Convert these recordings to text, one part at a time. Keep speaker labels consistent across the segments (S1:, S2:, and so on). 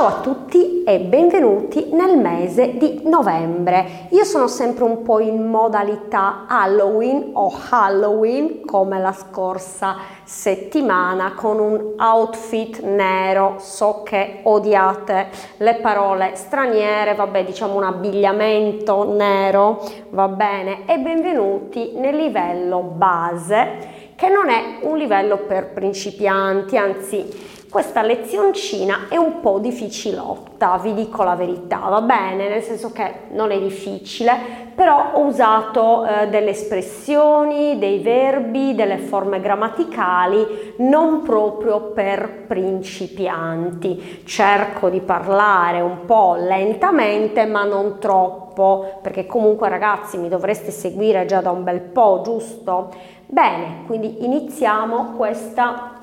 S1: Ciao a tutti e benvenuti nel mese di novembre. Io sono sempre un po' in modalità Halloween o Halloween come la scorsa settimana con un outfit nero. So che odiate le parole straniere, vabbè diciamo un abbigliamento nero, va bene. E benvenuti nel livello base che non è un livello per principianti, anzi questa lezioncina è un po' difficilotta, vi dico la verità, va bene, nel senso che non è difficile, però ho usato eh, delle espressioni, dei verbi, delle forme grammaticali non proprio per principianti. Cerco di parlare un po' lentamente, ma non troppo, perché comunque ragazzi mi dovreste seguire già da un bel po', giusto? Bene, quindi iniziamo questa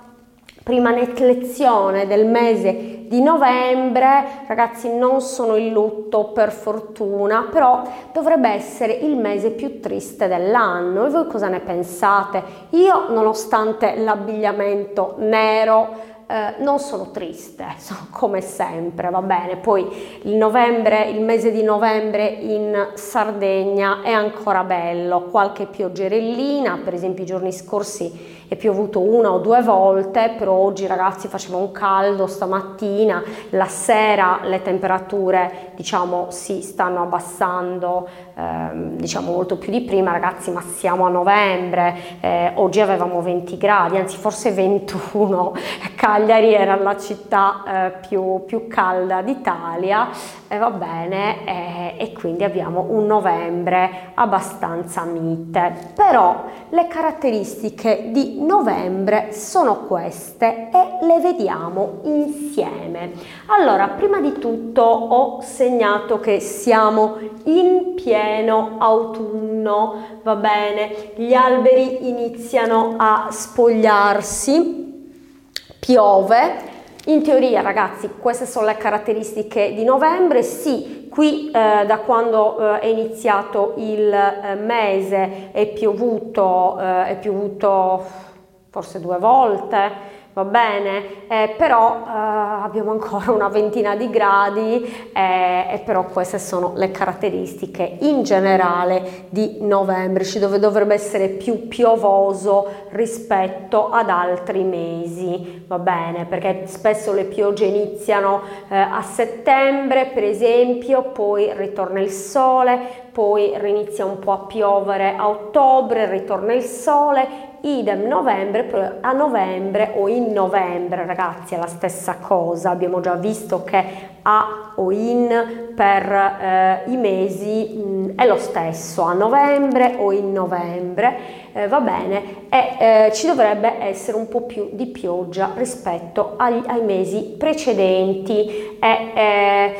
S1: prima lezione del mese di novembre, ragazzi non sono in lutto per fortuna, però dovrebbe essere il mese più triste dell'anno e voi cosa ne pensate? Io nonostante l'abbigliamento nero eh, non sono triste, sono come sempre, va bene. Poi il novembre, il mese di novembre in Sardegna è ancora bello, qualche pioggerellina, per esempio i giorni scorsi è piovuto una o due volte, però oggi ragazzi faceva un caldo stamattina, la sera le temperature diciamo si stanno abbassando ehm, diciamo molto più di prima ragazzi, ma siamo a novembre, eh, oggi avevamo 20 gradi, anzi forse 21, Cagliari era la città eh, più, più calda d'Italia e va bene eh, e quindi abbiamo un novembre abbastanza mite. Però le caratteristiche di novembre sono queste e le vediamo insieme. Allora prima di tutto ho segnato che siamo in pieno autunno va bene? Gli alberi iniziano a spogliarsi piove. In teoria ragazzi queste sono le caratteristiche di novembre, sì qui eh, da quando eh, è iniziato il eh, mese è piovuto, eh, è piovuto forse due volte, va bene, eh, però eh, abbiamo ancora una ventina di gradi eh, e però queste sono le caratteristiche in generale di novembre, dove dovrebbe essere più piovoso rispetto ad altri mesi, va bene, perché spesso le piogge iniziano eh, a settembre per esempio, poi ritorna il sole, poi inizia un po' a piovere a ottobre, ritorna il sole idem novembre, a novembre o in novembre ragazzi è la stessa cosa, abbiamo già visto che a o in per eh, i mesi mh, mm, è lo stesso, a novembre o in novembre, eh, va bene, e eh, ci dovrebbe essere un po' più di pioggia rispetto agli, ai mesi precedenti. E, eh,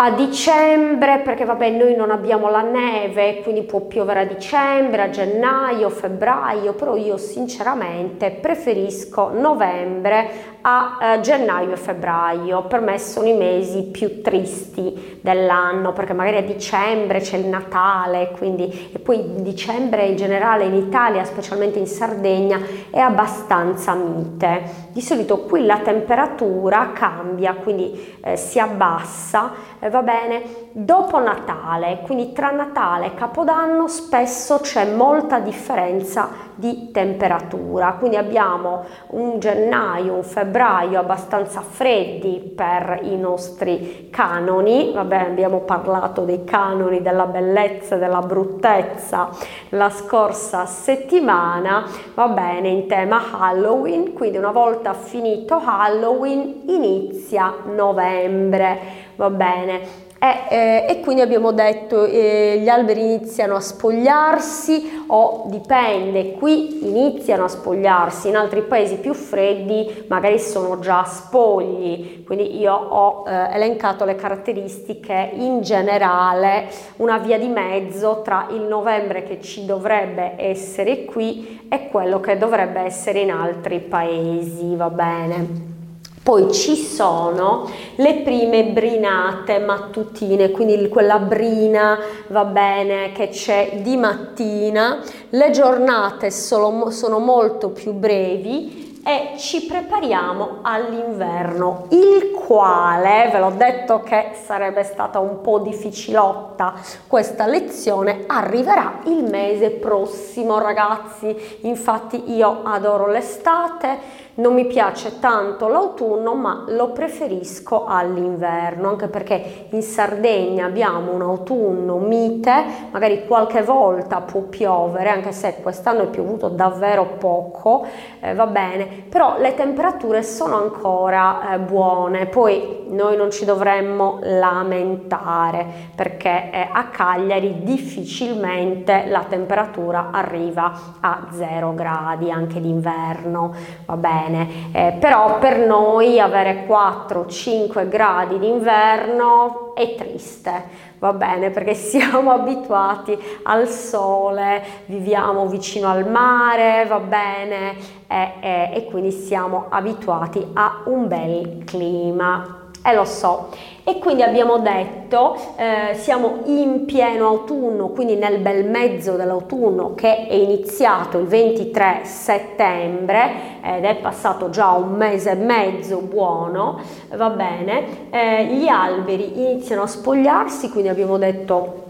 S1: a dicembre, perché vabbè noi non abbiamo la neve, quindi può piovere a dicembre, a gennaio, febbraio, però io sinceramente preferisco novembre a eh, gennaio e febbraio, per me sono i mesi più tristi dell'anno, perché magari a dicembre c'è il Natale, quindi e poi dicembre in generale in Italia, specialmente in Sardegna, è abbastanza mite. Di solito qui la temperatura cambia, quindi eh, si abbassa, eh, va bene, dopo Natale, quindi tra Natale e Capodanno spesso c'è molta differenza di temperatura, quindi abbiamo un gennaio, un febbraio abbastanza freddi per i nostri canoni, vabbè abbiamo parlato dei canoni della bellezza e della bruttezza la scorsa settimana, va bene in tema Halloween, quindi una volta finito Halloween inizia novembre, va bene e, eh, e, quindi abbiamo detto eh, gli alberi iniziano a spogliarsi o dipende, qui iniziano a spogliarsi, in altri paesi più freddi magari sono già spogli, quindi io ho eh, elencato le caratteristiche in generale, una via di mezzo tra il novembre che ci dovrebbe essere qui e quello che dovrebbe essere in altri paesi, va bene. Poi ci sono le prime brinate mattutine, quindi quella brina va bene che c'è di mattina, le giornate sono, sono molto più brevi e ci prepariamo all'inverno, il quale, ve l'ho detto che sarebbe stata un po' difficilotta questa lezione, arriverà il mese prossimo ragazzi, infatti io adoro l'estate, non mi piace tanto l'autunno ma lo preferisco all'inverno anche perché in Sardegna abbiamo un autunno mite magari qualche volta può piovere anche se quest'anno è piovuto davvero poco eh, va bene però le temperature sono ancora eh, buone. Poi noi non ci dovremmo lamentare perché eh, a Cagliari difficilmente la temperatura arriva a 0 gradi anche d'inverno va bene bene, eh, però per noi avere 4-5 gradi d'inverno è triste, va bene, perché siamo abituati al sole, viviamo vicino al mare, va bene, eh, eh, e quindi siamo abituati a un bel clima. E lo so, e quindi abbiamo detto eh, siamo in pieno autunno, quindi nel bel mezzo dell'autunno che è iniziato il 23 settembre ed è passato già un mese e mezzo buono, va bene, eh, gli alberi iniziano a spogliarsi, quindi abbiamo detto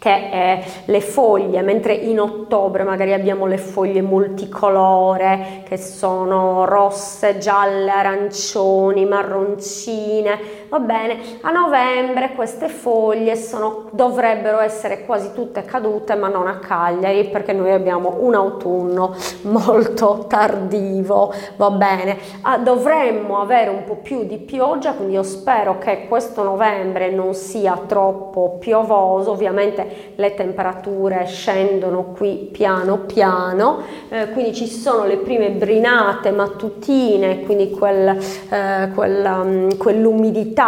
S1: che eh, le foglie, mentre in ottobre magari abbiamo le foglie multicolore che sono rosse, gialle, arancioni, marroncine, va bene, a novembre queste foglie sono, dovrebbero essere quasi tutte cadute ma non a Cagliari perché noi abbiamo un autunno molto tardivo, va bene, ah, dovremmo avere un po' più di pioggia quindi io spero che questo novembre non sia troppo piovoso, ovviamente le temperature scendono qui piano piano, eh, quindi ci sono le prime brinate mattutine, quindi quel, eh, quella, um, quell'umidità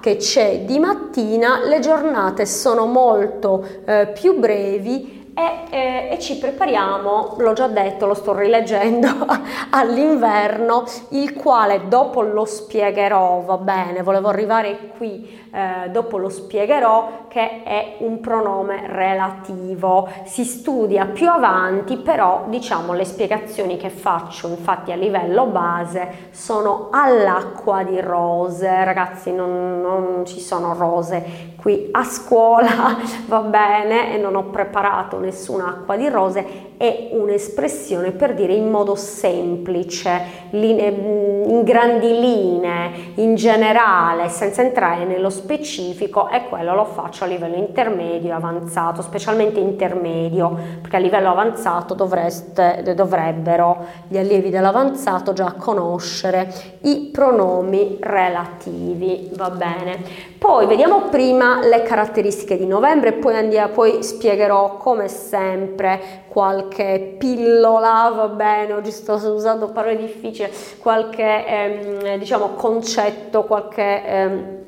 S1: che c'è di mattina, le giornate sono molto eh, più brevi e, eh, e, ci prepariamo, l'ho già detto, lo sto rileggendo, all'inverno, il quale dopo lo spiegherò, va bene, volevo arrivare qui eh, dopo lo spiegherò che è un pronome relativo. Si studia più avanti, però diciamo le spiegazioni che faccio infatti a livello base sono all'acqua di rose. Ragazzi, non, non ci sono rose qui a scuola, va bene, e non ho preparato nessuna acqua di rose, è un'espressione per dire in modo semplice, in grandi linee, in generale, senza entrare nello specifico e quello lo faccio a livello intermedio e avanzato, specialmente intermedio, perché a livello avanzato dovreste, dovrebbero gli allievi dell'avanzato già conoscere i pronomi relativi, va bene. Poi vediamo prima le caratteristiche di novembre, poi, andiamo, poi spiegherò come sempre qualche pillola, va bene, oggi sto usando parole difficili, qualche ehm, diciamo concetto, qualche... Ehm,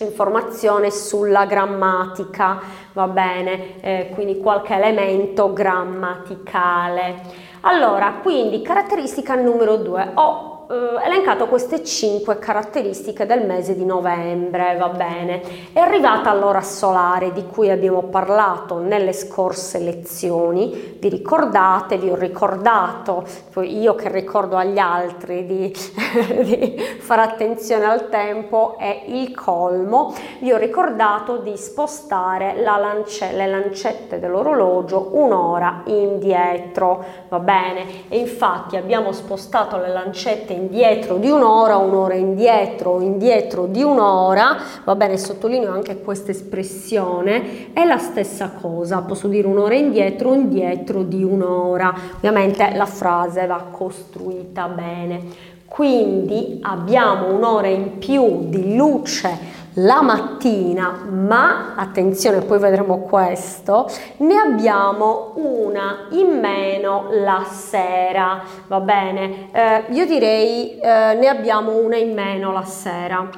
S1: informazione sulla grammatica, va bene, eh, quindi qualche elemento grammaticale. Allora, quindi caratteristica numero due, ho eh, elencato queste 5 caratteristiche del mese di novembre, va bene. È arrivata l'ora solare di cui abbiamo parlato nelle scorse lezioni, vi ricordate, vi ho ricordato, io che ricordo agli altri di, di fare attenzione al tempo è il colmo, vi ho ricordato di spostare lance, le lancette dell'orologio un'ora indietro, va bene? E infatti abbiamo spostato le lancette indietro di un'ora, un'ora indietro, indietro di un'ora, va bene, sottolineo anche questa espressione, è la stessa cosa, posso dire un'ora indietro, indietro di un'ora, ovviamente la frase va costruita bene. Quindi abbiamo un'ora in più di luce la mattina, ma attenzione, poi vedremo questo, ne abbiamo una in meno la sera, va bene? Eh, io direi eh, ne abbiamo una in meno la sera.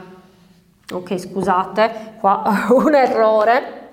S1: Ok, scusate, qua un errore.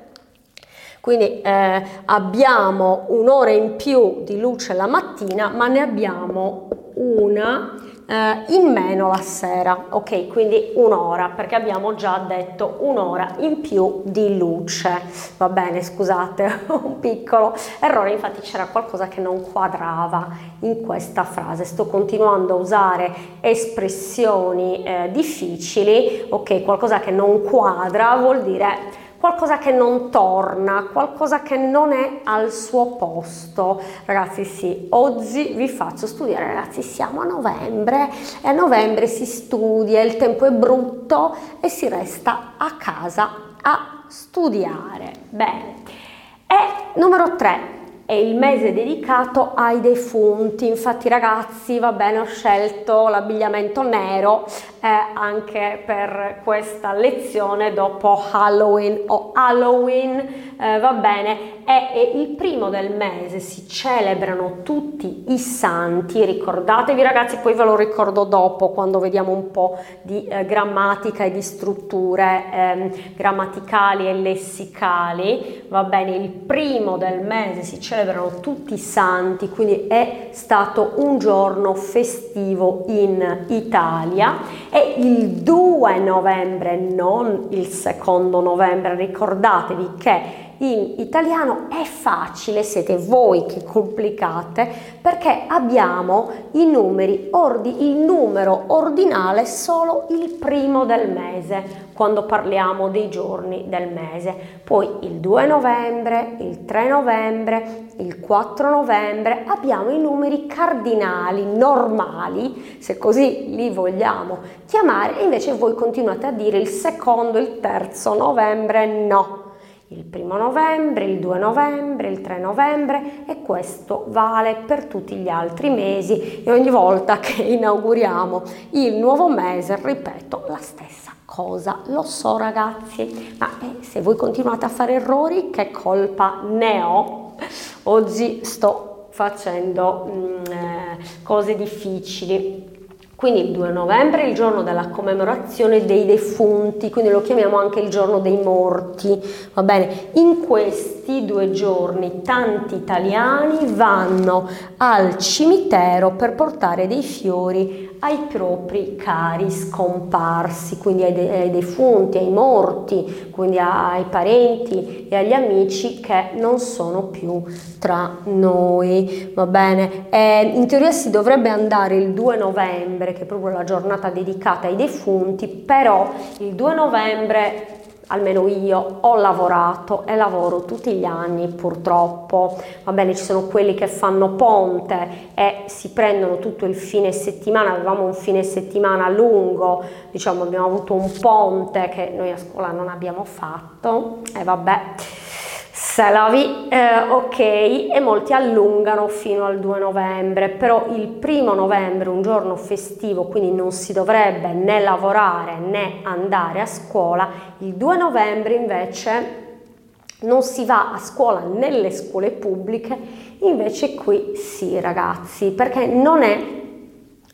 S1: Quindi eh, abbiamo un'ora in più di luce la mattina, ma ne abbiamo una in meno la sera, ok? Quindi un'ora, perché abbiamo già detto un'ora in più di luce. Va bene, scusate, un piccolo errore, infatti c'era qualcosa che non quadrava in questa frase. Sto continuando a usare espressioni eh, difficili, ok? Qualcosa che non quadra vuol dire qualcosa che non torna, qualcosa che non è al suo posto. Ragazzi, sì, oggi vi faccio studiare, ragazzi, siamo a novembre e a novembre si studia, il tempo è brutto e si resta a casa a studiare. Bene. E numero 3, è il mese dedicato ai defunti. Infatti, ragazzi, va bene, ho scelto l'abbigliamento nero eh, anche per questa lezione dopo Halloween o Halloween, eh, va bene, è, è, il primo del mese, si celebrano tutti i santi, ricordatevi ragazzi, poi ve lo ricordo dopo quando vediamo un po' di eh, grammatica e di strutture ehm, grammaticali e lessicali, va bene, il primo del mese si celebrano tutti i santi, quindi è stato un giorno festivo in Italia e il 2 novembre, non il secondo novembre, ricordatevi che in italiano è facile, siete voi che complicate, perché abbiamo i numeri, ordi, il numero ordinale solo il primo del mese, quando parliamo dei giorni del mese. Poi il 2 novembre, il 3 novembre, il 4 novembre abbiamo i numeri cardinali, normali, se così li vogliamo chiamare, e invece voi continuate a dire il secondo, il terzo novembre, no il primo novembre, il 2 novembre, il 3 novembre e questo vale per tutti gli altri mesi e ogni volta che inauguriamo il nuovo mese ripeto la stessa cosa. Lo so ragazzi, ma eh, se voi continuate a fare errori che colpa ne ho? Oggi sto facendo mm, eh, cose difficili quindi il 2 novembre è il giorno della commemorazione dei defunti, quindi lo chiamiamo anche il giorno dei morti, va bene? In questi due giorni tanti italiani vanno al cimitero per portare dei fiori ai propri cari scomparsi, quindi ai, de- ai defunti, ai morti, quindi ai parenti e agli amici che non sono più tra noi, va bene? E in teoria si dovrebbe andare il 2 novembre, che è proprio la giornata dedicata ai defunti, però il 2 novembre almeno io ho lavorato e lavoro tutti gli anni purtroppo, va bene ci sono quelli che fanno ponte e si prendono tutto il fine settimana, avevamo un fine settimana lungo, diciamo abbiamo avuto un ponte che noi a scuola non abbiamo fatto. E vabbè se lavi, eh, ok, e molti allungano fino al 2 novembre, però il primo novembre, un giorno festivo, quindi non si dovrebbe né lavorare né andare a scuola, il 2 novembre invece non si va a scuola nelle scuole pubbliche, invece qui sì ragazzi, perché non è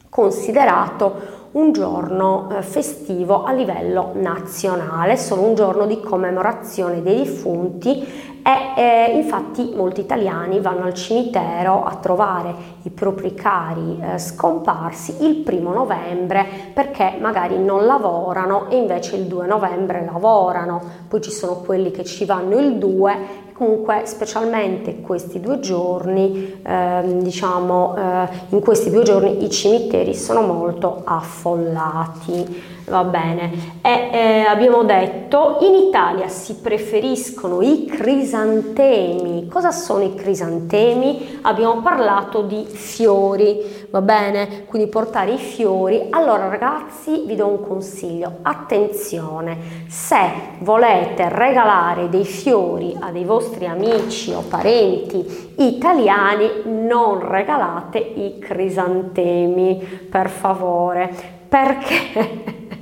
S1: considerato un giorno eh, festivo a livello nazionale, solo un giorno di commemorazione dei defunti e eh, infatti molti italiani vanno al cimitero a trovare i propri cari eh, scomparsi il primo novembre perché magari non lavorano e invece il 2 novembre lavorano, poi ci sono quelli che ci vanno il 2 comunque specialmente questi due giorni eh, diciamo eh, in questi due giorni i cimiteri sono molto affollati va bene. E eh, abbiamo detto in Italia si preferiscono i crisantemi. Cosa sono i crisantemi? Abbiamo parlato di fiori va bene? Quindi portare i fiori. Allora ragazzi vi do un consiglio. Attenzione se volete regalare dei fiori a dei vostri amici o parenti italiani non regalate i crisantemi, per favore, perché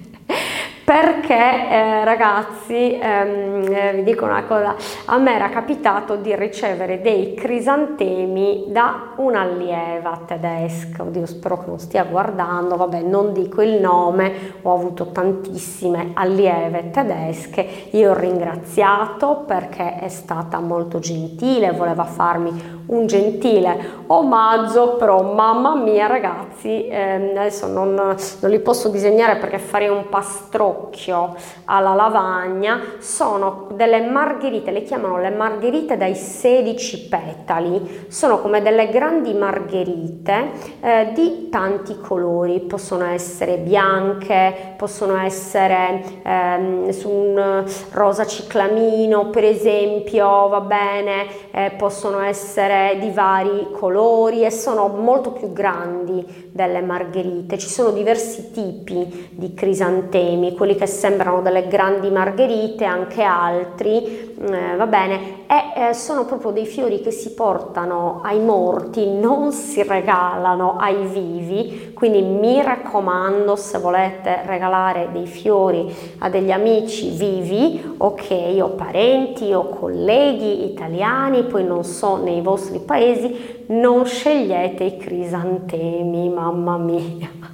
S1: perché eh, ragazzi ehm, eh, vi dico una cosa. A me era capitato di ricevere dei crisantemi da un'allieva tedesca. Oddio spero che non stia guardando. Vabbè non dico il nome. Ho avuto tantissime allieve tedesche. Io ho ringraziato perché è stata molto gentile voleva farmi un gentile omaggio, però mamma mia ragazzi, eh, adesso non, non, li posso disegnare perché farei un pastrocchio alla lavagna, sono delle margherite, le chiamano le margherite dai 16 petali, sono come delle grandi margherite eh, di tanti colori, possono essere bianche, possono essere eh, su un rosa ciclamino per esempio, va bene, eh, possono essere di vari colori e sono molto più grandi delle margherite. Ci sono diversi tipi di crisantemi, quelli che sembrano delle grandi margherite, anche altri, eh, va bene, e eh, sono proprio dei fiori che si portano ai morti, non si regalano ai vivi, quindi mi raccomando se volete regalare dei fiori a degli amici vivi, ok, o parenti o colleghi italiani, poi non so nei vostri paesi, non scegliete i crisantemi, mamma mia.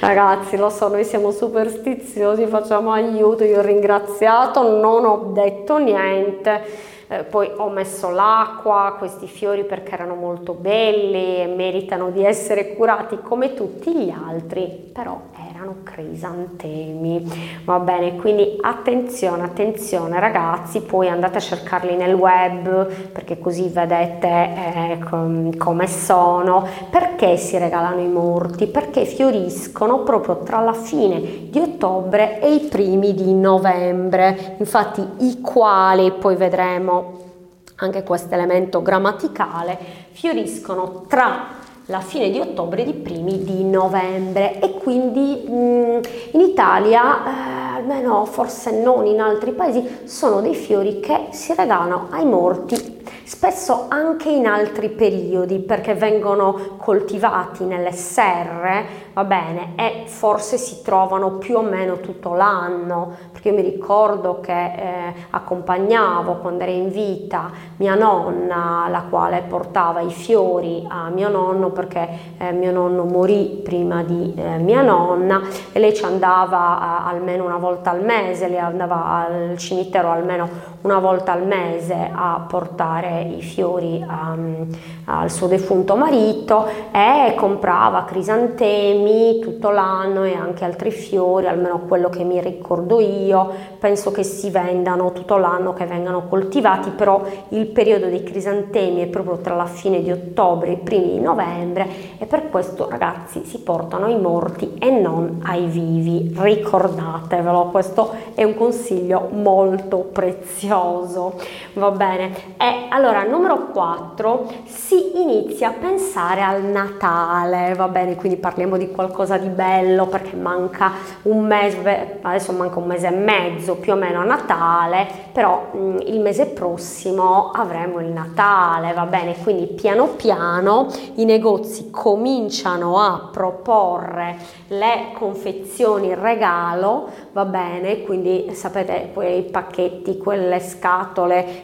S1: Ragazzi, lo so, noi siamo superstiziosi, facciamo aiuto, io ho ringraziato, non ho detto niente. Eh, poi ho messo l'acqua questi fiori perché erano molto belli e meritano di essere curati come tutti gli altri, però erano crisantemi. Va bene, quindi attenzione, attenzione ragazzi, poi andate a cercarli nel web perché così vedete eh, com- come sono. Perché si regalano i morti? Perché fioriscono proprio tra la fine di ottobre e i primi di novembre. Infatti i quali poi vedremo anche questo elemento grammaticale, fioriscono tra la fine di ottobre e i primi di novembre. E quindi mh, mm, in Italia, eh, almeno forse non in altri paesi, sono dei fiori che si regalano ai morti spesso anche in altri periodi perché vengono coltivati nelle serre, va bene, e forse si trovano più o meno tutto l'anno, perché io mi ricordo che eh, accompagnavo quando era in vita mia nonna, la quale portava i fiori a mio nonno perché eh, mio nonno morì prima di eh, mia nonna e lei ci andava almeno una volta al mese, lei andava al cimitero almeno una volta al mese a portare i fiori um, al suo defunto marito e comprava crisantemi tutto l'anno e anche altri fiori, almeno quello che mi ricordo io, penso che si vendano tutto l'anno, che vengano coltivati, però il periodo dei crisantemi è proprio tra la fine di ottobre e i primi di novembre e per questo ragazzi si portano ai morti e non ai vivi, ricordatevelo, questo è un consiglio molto prezioso, va bene? E allora numero 4 si inizia a pensare al Natale, va bene? Quindi parliamo di qualcosa di bello perché manca un mese, adesso manca un mese e mezzo più o meno a Natale, però mh, mm, il mese prossimo avremo il Natale, va bene? Quindi piano piano i negozi cominciano a proporre le confezioni regalo, va bene? Quindi sapete quei pacchetti, quelle scatole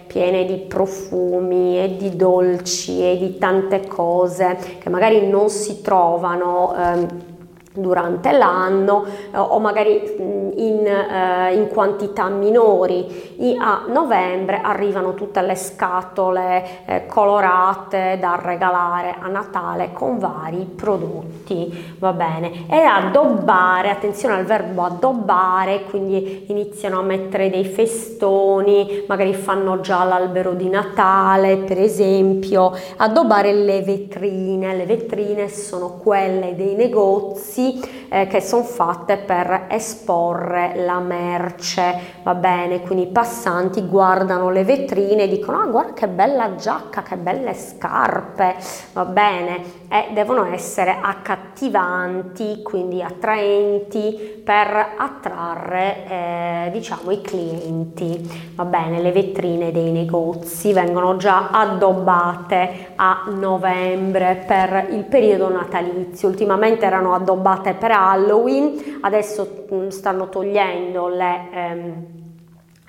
S1: piene di profumi e di dolci e di tante cose che magari non si trovano. Eh, durante l'anno eh, o magari mm, in, eh, in, quantità minori. A novembre arrivano tutte le scatole eh, colorate da regalare a Natale con vari prodotti, va bene? E addobbare, attenzione al verbo addobbare, quindi iniziano a mettere dei festoni, magari fanno già l'albero di Natale, per esempio, addobbare le vetrine. Le vetrine sono quelle dei negozi eh, che sono fatte per esporre la merce, va bene? Quindi i passanti guardano le vetrine e dicono ah guarda che bella giacca, che belle scarpe, va bene? E devono essere accattivanti, quindi attraenti per attrarre eh, diciamo i clienti, va bene? Le vetrine dei negozi vengono già addobbate a novembre per il periodo natalizio, ultimamente erano addobbate preparate per Halloween, adesso mm, stanno togliendo le... Ehm,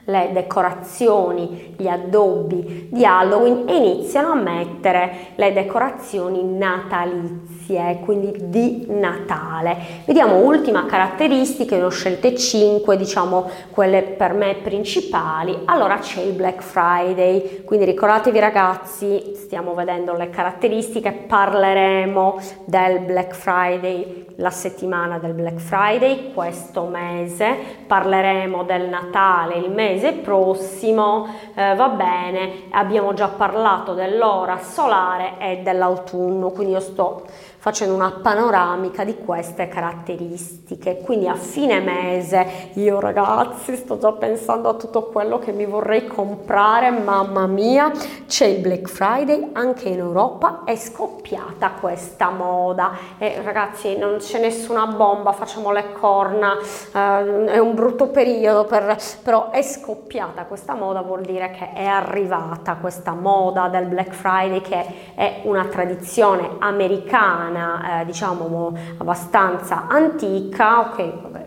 S1: le decorazioni, gli addobbi di Halloween e iniziano a mettere le decorazioni natalizie, quindi di Natale. Vediamo ultima caratteristica, ne ho scelte 5, diciamo quelle per me principali. Allora c'è il Black Friday, quindi ricordatevi ragazzi, stiamo vedendo le caratteristiche, parleremo del Black Friday la settimana del Black Friday questo mese, parleremo del Natale il mese prossimo, eh, va bene, abbiamo già parlato dell'ora solare e dell'autunno, quindi io sto facendo una panoramica di queste caratteristiche. Quindi a fine mese io ragazzi sto già pensando a tutto quello che mi vorrei comprare, mamma mia, c'è il Black Friday, anche in Europa è scoppiata questa moda. E ragazzi non c'è nessuna bomba, facciamo le corna, eh, è un brutto periodo, per, però è scoppiata questa moda, vuol dire che è arrivata questa moda del Black Friday che è una tradizione americana italiana, eh, diciamo abbastanza antica, ok, vabbè,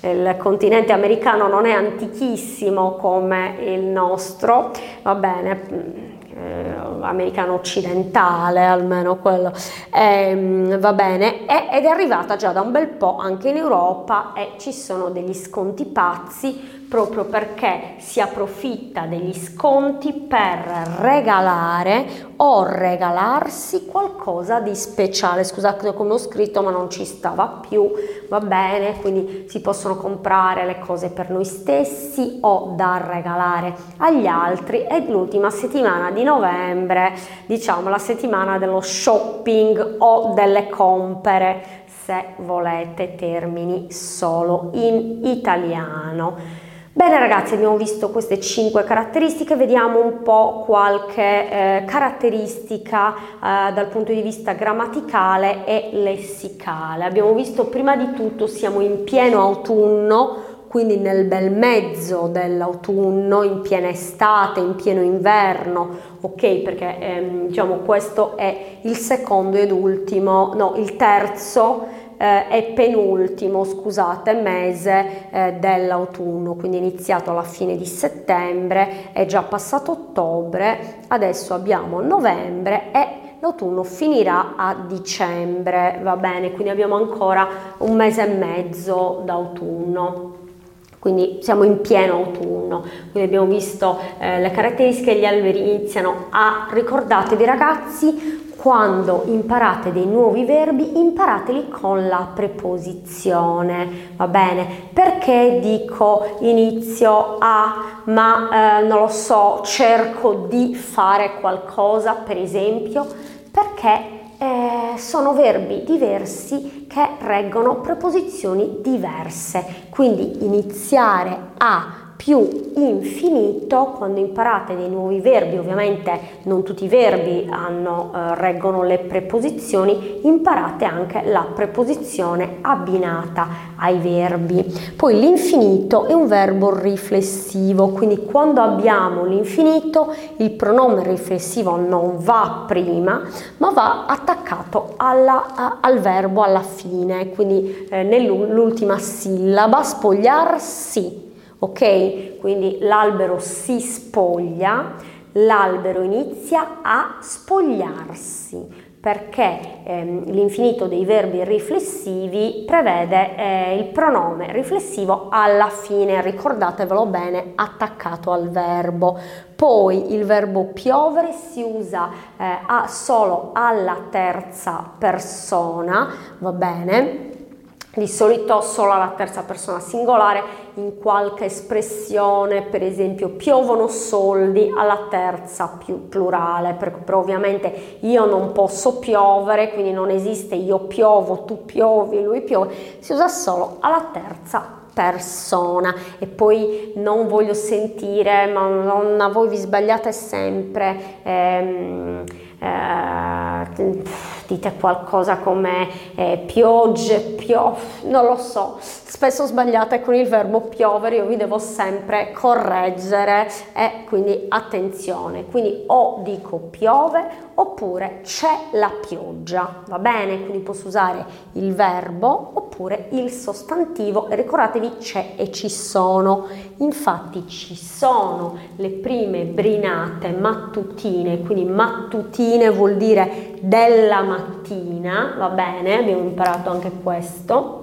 S1: eh, il continente americano non è antichissimo come il nostro, va bene, eh, americano occidentale almeno quello, eh, va bene, e, ed è arrivata già da un bel po' anche in Europa e ci sono degli sconti pazzi proprio perché si approfitta degli sconti per regalare o regalarsi qualcosa di speciale. Scusate come ho scritto ma non ci stava più, va bene, quindi si possono comprare le cose per noi stessi o da regalare agli altri e l'ultima settimana di novembre, diciamo la settimana dello shopping o delle compere se volete termini solo in italiano. Bene ragazzi, abbiamo visto queste 5 caratteristiche, vediamo un po' qualche eh, caratteristica eh, dal punto di vista grammaticale e lessicale. Abbiamo visto prima di tutto siamo in pieno autunno, quindi nel bel mezzo dell'autunno, in piena estate, in pieno inverno, ok? Perché ehm, diciamo questo è il secondo ed ultimo, no, il terzo eh, è penultimo, scusate, mese eh, dell'autunno, quindi è iniziato alla fine di settembre, è già passato ottobre, adesso abbiamo novembre e l'autunno finirà a dicembre, va bene, quindi abbiamo ancora un mese e mezzo d'autunno. Quindi siamo in pieno autunno, quindi abbiamo visto eh, le caratteristiche, gli alberi iniziano a, ricordatevi ragazzi, quando imparate dei nuovi verbi, imparateli con la preposizione, va bene? Perché dico inizio a, ma eh, non lo so, cerco di fare qualcosa, per esempio, perché eh, sono verbi diversi che reggono preposizioni diverse. Quindi iniziare a più infinito quando imparate dei nuovi verbi, ovviamente non tutti i verbi hanno, eh, reggono le preposizioni, imparate anche la preposizione abbinata ai verbi. Poi l'infinito è un verbo riflessivo, quindi quando abbiamo l'infinito il pronome riflessivo non va prima, ma va attaccato alla, al verbo alla fine, quindi eh, nell'ultima sillaba, spogliarsi ok? Quindi l'albero si spoglia, l'albero inizia a spogliarsi perché ehm, l'infinito dei verbi riflessivi prevede eh, il pronome riflessivo alla fine, ricordatevelo bene, attaccato al verbo. Poi il verbo piovere si usa eh, a, solo alla terza persona, va bene? di solito solo alla terza persona singolare in qualche espressione, per esempio piovono soldi alla terza più plurale, però ovviamente io non posso piovere, quindi non esiste io piovo, tu piovi, lui piove, si usa solo alla terza persona e poi non voglio sentire ma nonna voi vi sbagliate sempre ehm, eh, dite qualcosa come eh, piogge, piov, non lo so, spesso sbagliate con il verbo piovere, io vi devo sempre correggere e quindi attenzione, quindi o dico piove oppure c'è la pioggia, va bene? Quindi posso usare il verbo oppure il sostantivo e ricordatevi c'è e ci sono. Infatti ci sono le prime brinate mattutine, quindi mattutine vuol dire della mattina, va bene? Abbiamo imparato anche questo.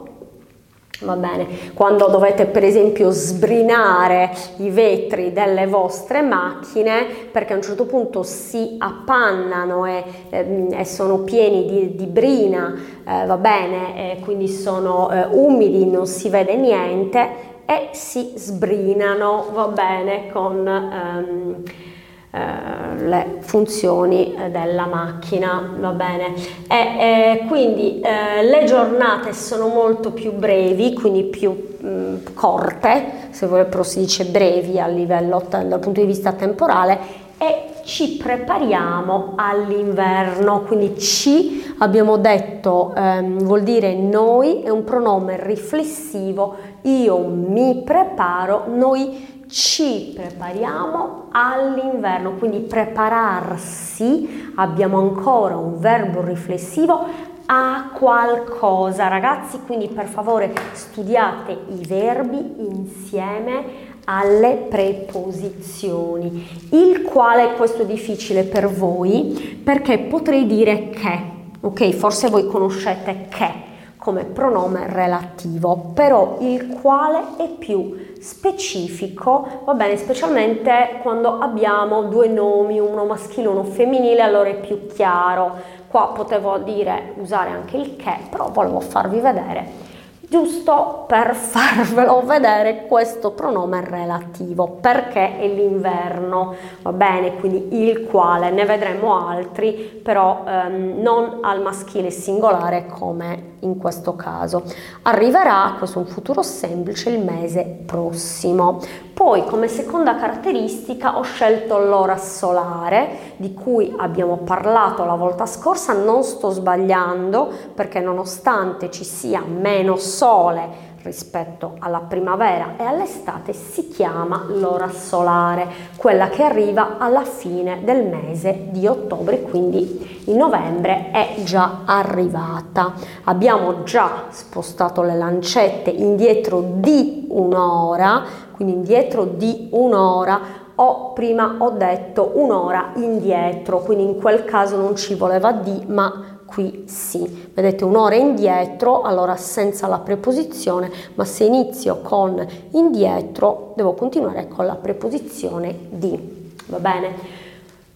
S1: Va bene, quando dovete per esempio sbrinare i vetri delle vostre macchine perché a un certo punto si appannano e, e, e sono pieni di, di brina, eh, va bene, e quindi sono eh, umidi, non si vede niente e si sbrinano, va bene, con... Ehm, eh, le funzioni eh, della macchina, va bene? E, e quindi eh, le giornate sono molto più brevi, quindi più mh, mm, corte, se però si dice brevi a livello dal punto di vista temporale e ci prepariamo all'inverno, quindi ci abbiamo detto ehm, vuol dire noi, è un pronome riflessivo, io mi preparo, noi ci prepariamo all'inverno, quindi prepararsi, abbiamo ancora un verbo riflessivo a qualcosa, ragazzi, quindi per favore studiate i verbi insieme alle preposizioni. Il quale questo è difficile per voi perché potrei dire che, ok? Forse voi conoscete che come pronome relativo, però il quale è più specifico, va bene, specialmente quando abbiamo due nomi, uno maschile e uno femminile, allora è più chiaro. Qua potevo dire usare anche il che, però volevo farvi vedere giusto per farvelo vedere questo pronome relativo perché è l'inverno va bene? Quindi il quale ne vedremo altri però ehm, non al maschile singolare come in questo caso. Arriverà questo è un futuro semplice il mese prossimo. Poi come seconda caratteristica ho scelto l'ora solare di cui abbiamo parlato la volta scorsa, non sto sbagliando perché nonostante ci sia meno sole rispetto alla primavera e all'estate si chiama l'ora solare, quella che arriva alla fine del mese di ottobre, quindi in novembre è già arrivata. Abbiamo già spostato le lancette indietro di un'ora, quindi indietro di un'ora o prima ho detto un'ora indietro, quindi in quel caso non ci voleva di ma qui sì. Vedete un'ora indietro, allora senza la preposizione, ma se inizio con indietro devo continuare con la preposizione di. Va bene?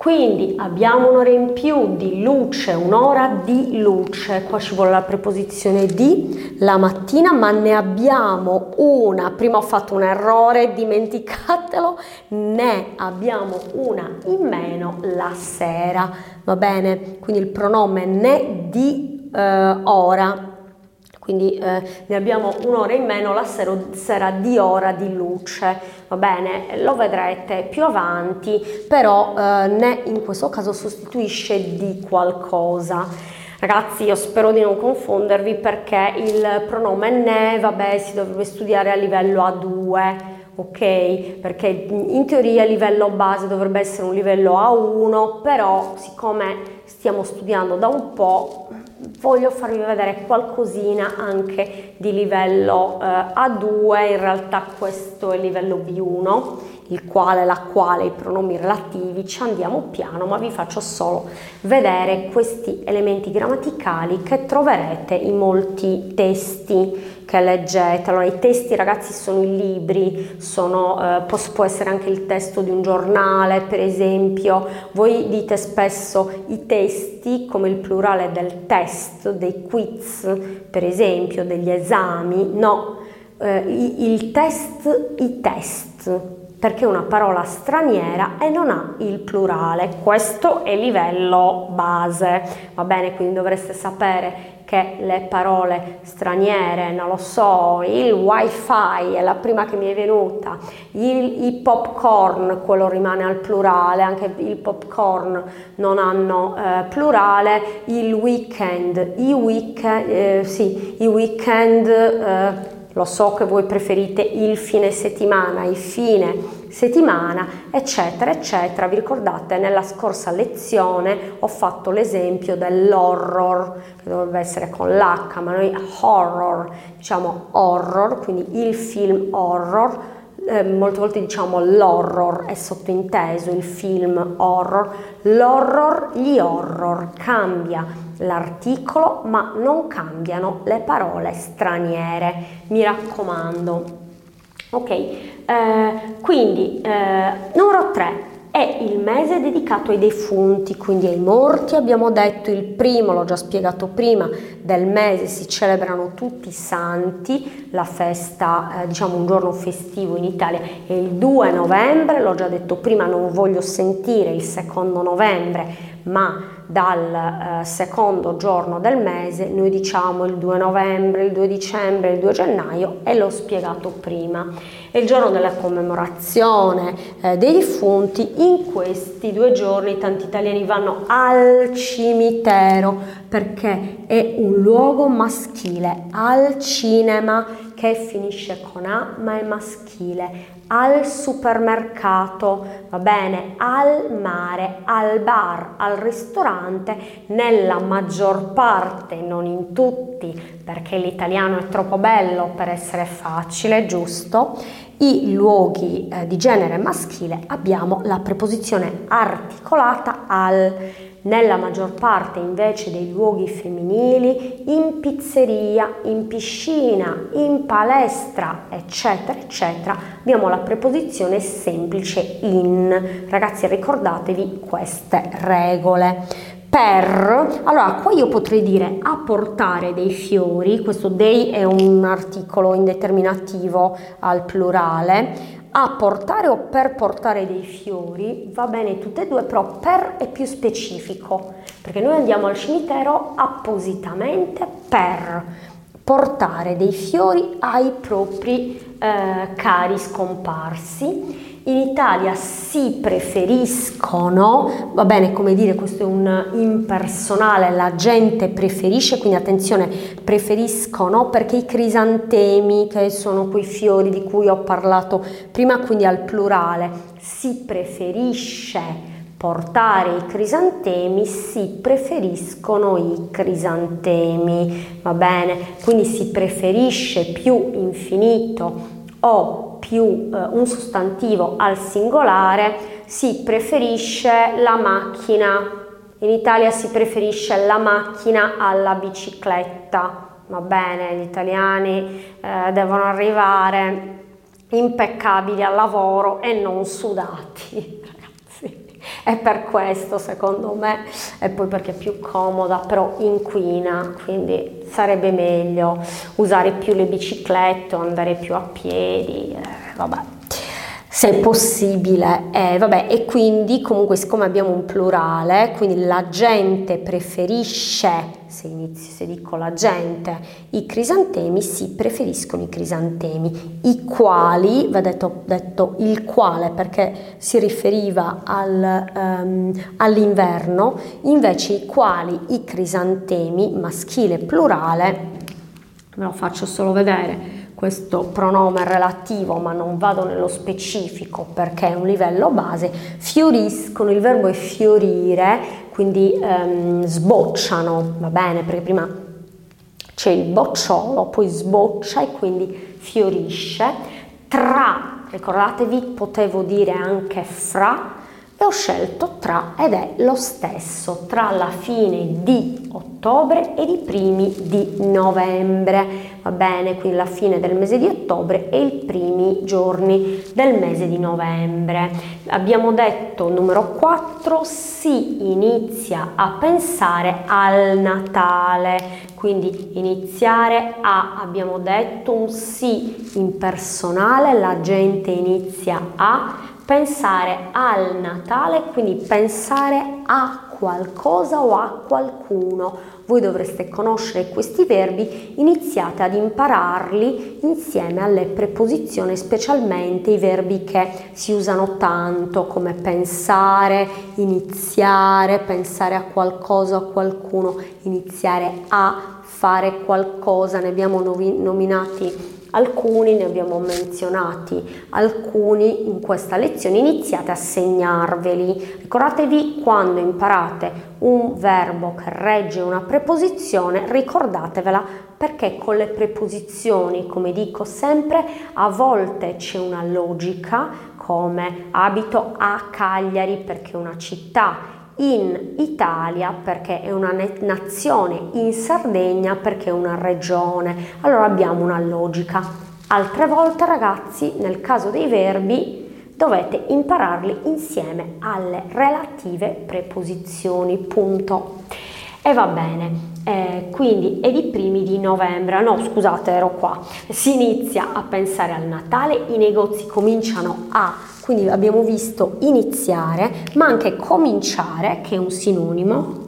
S1: Quindi abbiamo un'ora in più di luce, un'ora di luce, qua ci vuole la preposizione di la mattina, ma ne abbiamo una, prima ho fatto un errore, dimenticatelo, ne abbiamo una in meno la sera, va bene? Quindi il pronome ne di eh, ora quindi eh, ne abbiamo un'ora in meno la sera, sera di ora di luce, va bene? Lo vedrete più avanti, però eh, ne in questo caso sostituisce di qualcosa. Ragazzi, io spero di non confondervi perché il pronome ne, vabbè, si dovrebbe studiare a livello A2, ok? Perché in teoria il livello base dovrebbe essere un livello A1, però siccome stiamo studiando da un po', voglio farvi vedere qualcosina anche di livello eh, A2, in realtà questo è il livello B1, il quale, la quale, i pronomi relativi, ci andiamo piano, ma vi faccio solo vedere questi elementi grammaticali che troverete in molti testi che leggete. Allora, i testi, ragazzi, sono i libri, sono, eh, può, può essere anche il testo di un giornale, per esempio. Voi dite spesso i testi come il plurale del test, dei quiz, per esempio, degli esami. No, eh, il test, i test perché è una parola straniera e non ha il plurale. Questo è livello base, va bene? Quindi dovreste sapere che le parole straniere, non lo so, il wifi è la prima che mi è venuta, il, i popcorn, quello rimane al plurale, anche il popcorn non hanno eh, plurale, il weekend, i weekend, eh, sì, i weekend eh, lo so che voi preferite il fine settimana, il fine settimana, eccetera, eccetera. Vi ricordate, nella scorsa lezione ho fatto l'esempio dell'horror, che dovrebbe essere con l'H, ma noi horror, diciamo horror, quindi il film horror eh, molte volte diciamo l'horror è sottointeso, il film horror, l'horror, gli horror, cambia l'articolo ma non cambiano le parole straniere, mi raccomando. Ok, eh, quindi eh, numero 3, è il mese dedicato ai defunti, quindi ai morti. Abbiamo detto il primo, l'ho già spiegato prima, del mese si celebrano tutti i santi, la festa, eh, diciamo un giorno festivo in Italia è il 2 novembre, l'ho già detto prima, non voglio sentire il secondo novembre, ma dal eh, secondo giorno del mese, noi diciamo il 2 novembre, il 2 dicembre, il 2 gennaio e l'ho spiegato prima. È il giorno della commemorazione eh, dei defunti, in questi due giorni tanti italiani vanno al cimitero perché è un luogo maschile, al cinema che finisce con A ma è maschile, al supermercato, va bene, al mare, al bar, al ristorante, nella maggior parte, non in tutti, perché l'italiano è troppo bello per essere facile, giusto? I luoghi eh, di genere maschile abbiamo la preposizione articolata al nella maggior parte invece dei luoghi femminili, in pizzeria, in piscina, in palestra, eccetera, eccetera, abbiamo la preposizione semplice in. Ragazzi, ricordatevi queste regole. Per, allora qua io potrei dire apportare dei fiori, questo dei è un articolo indeterminativo al plurale, a portare o per portare dei fiori va bene tutte e due, però per è più specifico, perché noi andiamo al cimitero appositamente per portare dei fiori ai propri eh, cari scomparsi in Italia si preferiscono, va bene come dire questo è un impersonale, la gente preferisce, quindi attenzione, preferiscono perché i crisantemi che sono quei fiori di cui ho parlato prima, quindi al plurale, si preferisce portare i crisantemi, si preferiscono i crisantemi, va bene? Quindi si preferisce più infinito o più eh, un sostantivo al singolare, si preferisce la macchina. In Italia si preferisce la macchina alla bicicletta. Va bene, gli italiani eh, devono arrivare impeccabili al lavoro e non sudati. È per questo, secondo me, e poi perché è più comoda, però inquina, quindi sarebbe meglio usare più le biciclette o andare più a piedi, eh, vabbè. Se è possibile, eh, vabbè, e quindi comunque siccome abbiamo un plurale, quindi la gente preferisce, se, inizio, se dico la gente, i crisantemi, si preferiscono i crisantemi, i quali, va detto, detto il quale perché si riferiva al, um, all'inverno, invece i quali i crisantemi, maschile plurale, ve lo faccio solo vedere, questo pronome relativo, ma non vado nello specifico perché è un livello base, fioriscono, il verbo è fiorire, quindi ehm, sbocciano, va bene, perché prima c'è il bocciolo, poi sboccia e quindi fiorisce. Tra, ricordatevi, potevo dire anche fra, e ho scelto tra ed è lo stesso tra la fine di ottobre e i primi di novembre, va bene? Quindi la fine del mese di ottobre e i primi giorni del mese di novembre. Abbiamo detto numero 4, si inizia a pensare al Natale, quindi iniziare a, abbiamo detto un sì impersonale, la gente inizia a pensare al Natale, quindi pensare a qualcosa o a qualcuno. Voi dovreste conoscere questi verbi, iniziate ad impararli insieme alle preposizioni, specialmente i verbi che si usano tanto come pensare, iniziare, pensare a qualcosa o a qualcuno, iniziare a fare qualcosa, ne abbiamo nominati Alcuni ne abbiamo menzionati, alcuni in questa lezione iniziate a segnarveli. Ricordatevi quando imparate un verbo che regge una preposizione, ricordatevela perché con le preposizioni, come dico sempre, a volte c'è una logica come abito a Cagliari perché è una città in Italia perché è una nazione, in Sardegna perché è una regione. Allora abbiamo una logica. Altre volte ragazzi, nel caso dei verbi, dovete impararli insieme alle relative preposizioni. Punto. E va bene. Eh, quindi è di primi di novembre, no scusate ero qua, si inizia a pensare al Natale, i negozi cominciano a quindi abbiamo visto iniziare, ma anche cominciare, che è un sinonimo,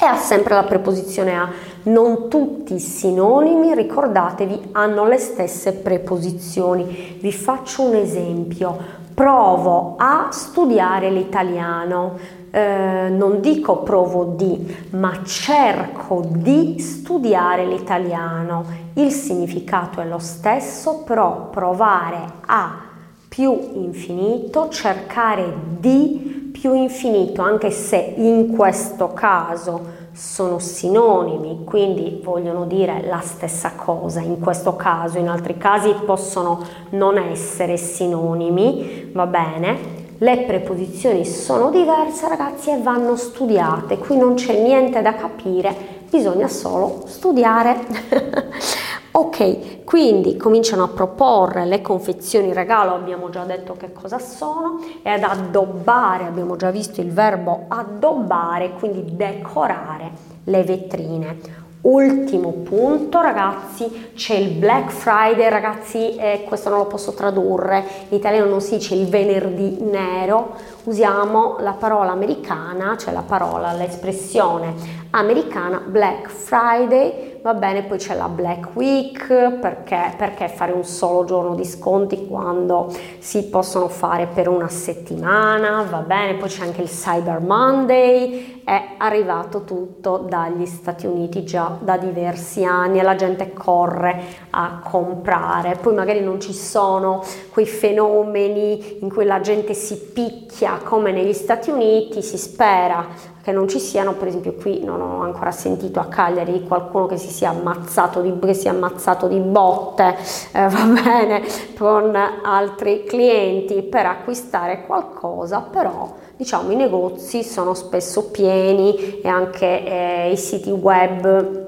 S1: e ha sempre la preposizione a. Non tutti i sinonimi, ricordatevi, hanno le stesse preposizioni. Vi faccio un esempio. Provo a studiare l'italiano. Eh, non dico provo di, ma cerco di studiare l'italiano. Il significato è lo stesso, però provare a più infinito, cercare di più infinito, anche se in questo caso sono sinonimi, quindi vogliono dire la stessa cosa in questo caso, in altri casi possono non essere sinonimi, va bene? Le preposizioni sono diverse ragazzi e vanno studiate, qui non c'è niente da capire, bisogna solo studiare. Ok, quindi cominciano a proporre le confezioni regalo, abbiamo già detto che cosa sono, e ad addobbare, abbiamo già visto il verbo addobbare, quindi decorare le vetrine. Ultimo punto ragazzi, c'è il Black Friday, ragazzi eh, questo non lo posso tradurre, in italiano non si dice il venerdì nero, usiamo la parola americana, cioè la parola, l'espressione americana Black Friday, va bene, poi c'è la Black Week, perché, perché fare un solo giorno di sconti quando si possono fare per una settimana, va bene, poi c'è anche il Cyber Monday, è arrivato tutto dagli Stati Uniti già da diversi anni e la gente corre a comprare, poi magari non ci sono quei fenomeni in cui la gente si picchia come negli Stati Uniti, si spera che non ci siano, per esempio qui non ho ancora sentito a Cagliari qualcuno che si sia ammazzato di, sia ammazzato di botte, eh, va bene, con altri clienti per acquistare qualcosa, però diciamo i negozi sono spesso pieni e anche eh, i siti web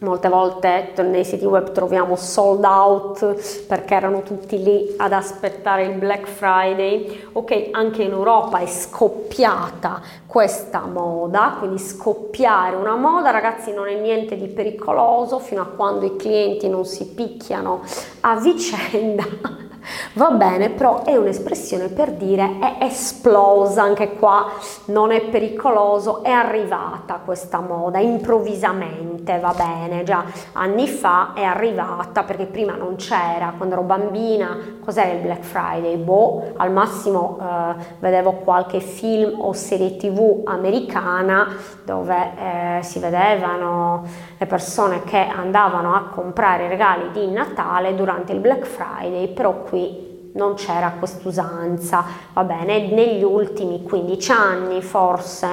S1: Molte volte nei siti web troviamo sold out perché erano tutti lì ad aspettare il Black Friday. Ok, anche in Europa è scoppiata questa moda, quindi scoppiare una moda, ragazzi, non è niente di pericoloso fino a quando i clienti non si picchiano a vicenda Va bene, però è un'espressione per dire è esplosa, anche qua non è pericoloso, è arrivata questa moda improvvisamente, va bene, già anni fa è arrivata perché prima non c'era, quando ero bambina, cos'era il Black Friday? Boh, al massimo eh, vedevo qualche film o serie tv americana dove eh, si vedevano le persone che andavano a comprare regali di Natale durante il Black Friday, però qui non c'era quest'usanza, va bene, negli ultimi 15 anni forse,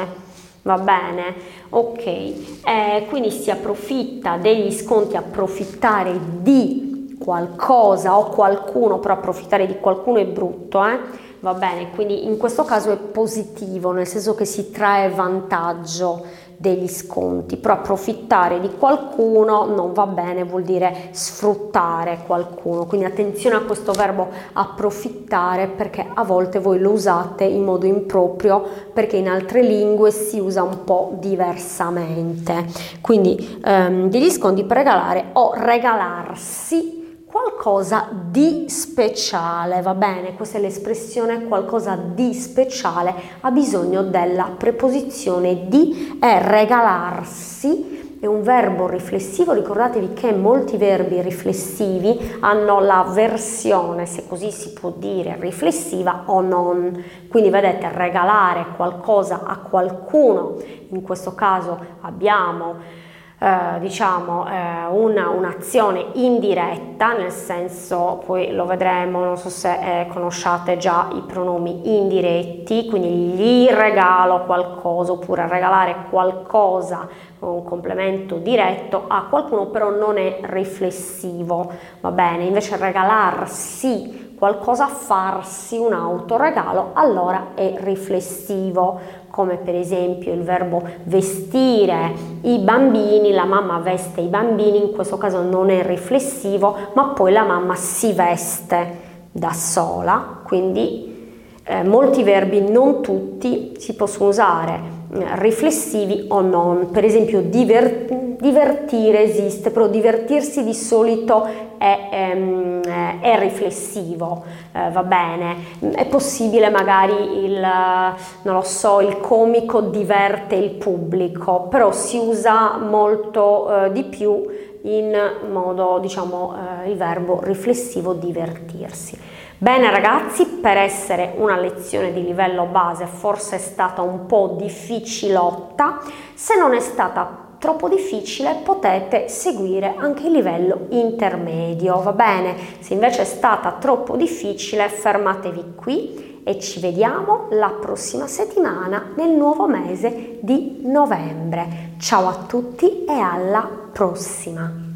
S1: va bene, ok, eh, quindi si approfitta degli sconti, approfittare di qualcosa o qualcuno, però approfittare di qualcuno è brutto, eh? va bene, quindi in questo caso è positivo, nel senso che si trae vantaggio degli sconti, però approfittare di qualcuno non va bene, vuol dire sfruttare qualcuno, quindi attenzione a questo verbo approfittare perché a volte voi lo usate in modo improprio perché in altre lingue si usa un po' diversamente. Quindi ehm, degli sconti per regalare o regalarsi qualcosa di speciale, va bene? Questa è l'espressione qualcosa di speciale, ha bisogno della preposizione di e regalarsi è un verbo riflessivo, ricordatevi che molti verbi riflessivi hanno la versione, se così si può dire, riflessiva o non. Quindi vedete, regalare qualcosa a qualcuno, in questo caso abbiamo eh, diciamo eh, una, un'azione indiretta, nel senso, poi lo vedremo, non so se eh, conosciate già i pronomi indiretti, quindi gli regalo qualcosa oppure regalare qualcosa un complemento diretto a qualcuno però non è riflessivo, va bene? Invece regalarsi qualcosa, farsi un autoregalo, allora è riflessivo come per esempio il verbo vestire i bambini, la mamma veste i bambini, in questo caso non è riflessivo, ma poi la mamma si veste da sola, quindi eh, molti verbi, non tutti, si possono usare riflessivi o non. Per esempio diver- divertire esiste, però divertirsi di solito è, è, ehm, è riflessivo, eh, va bene. È possibile magari il, non lo so, il comico diverte il pubblico, però si usa molto eh, di più in modo, diciamo, eh, il verbo riflessivo divertirsi. Bene ragazzi, per essere una lezione di livello base forse è stata un po' difficilotta, se non è stata troppo difficile potete seguire anche il livello intermedio, va bene? Se invece è stata troppo difficile fermatevi qui e ci vediamo la prossima settimana nel nuovo mese di novembre. Ciao a tutti e alla prossima!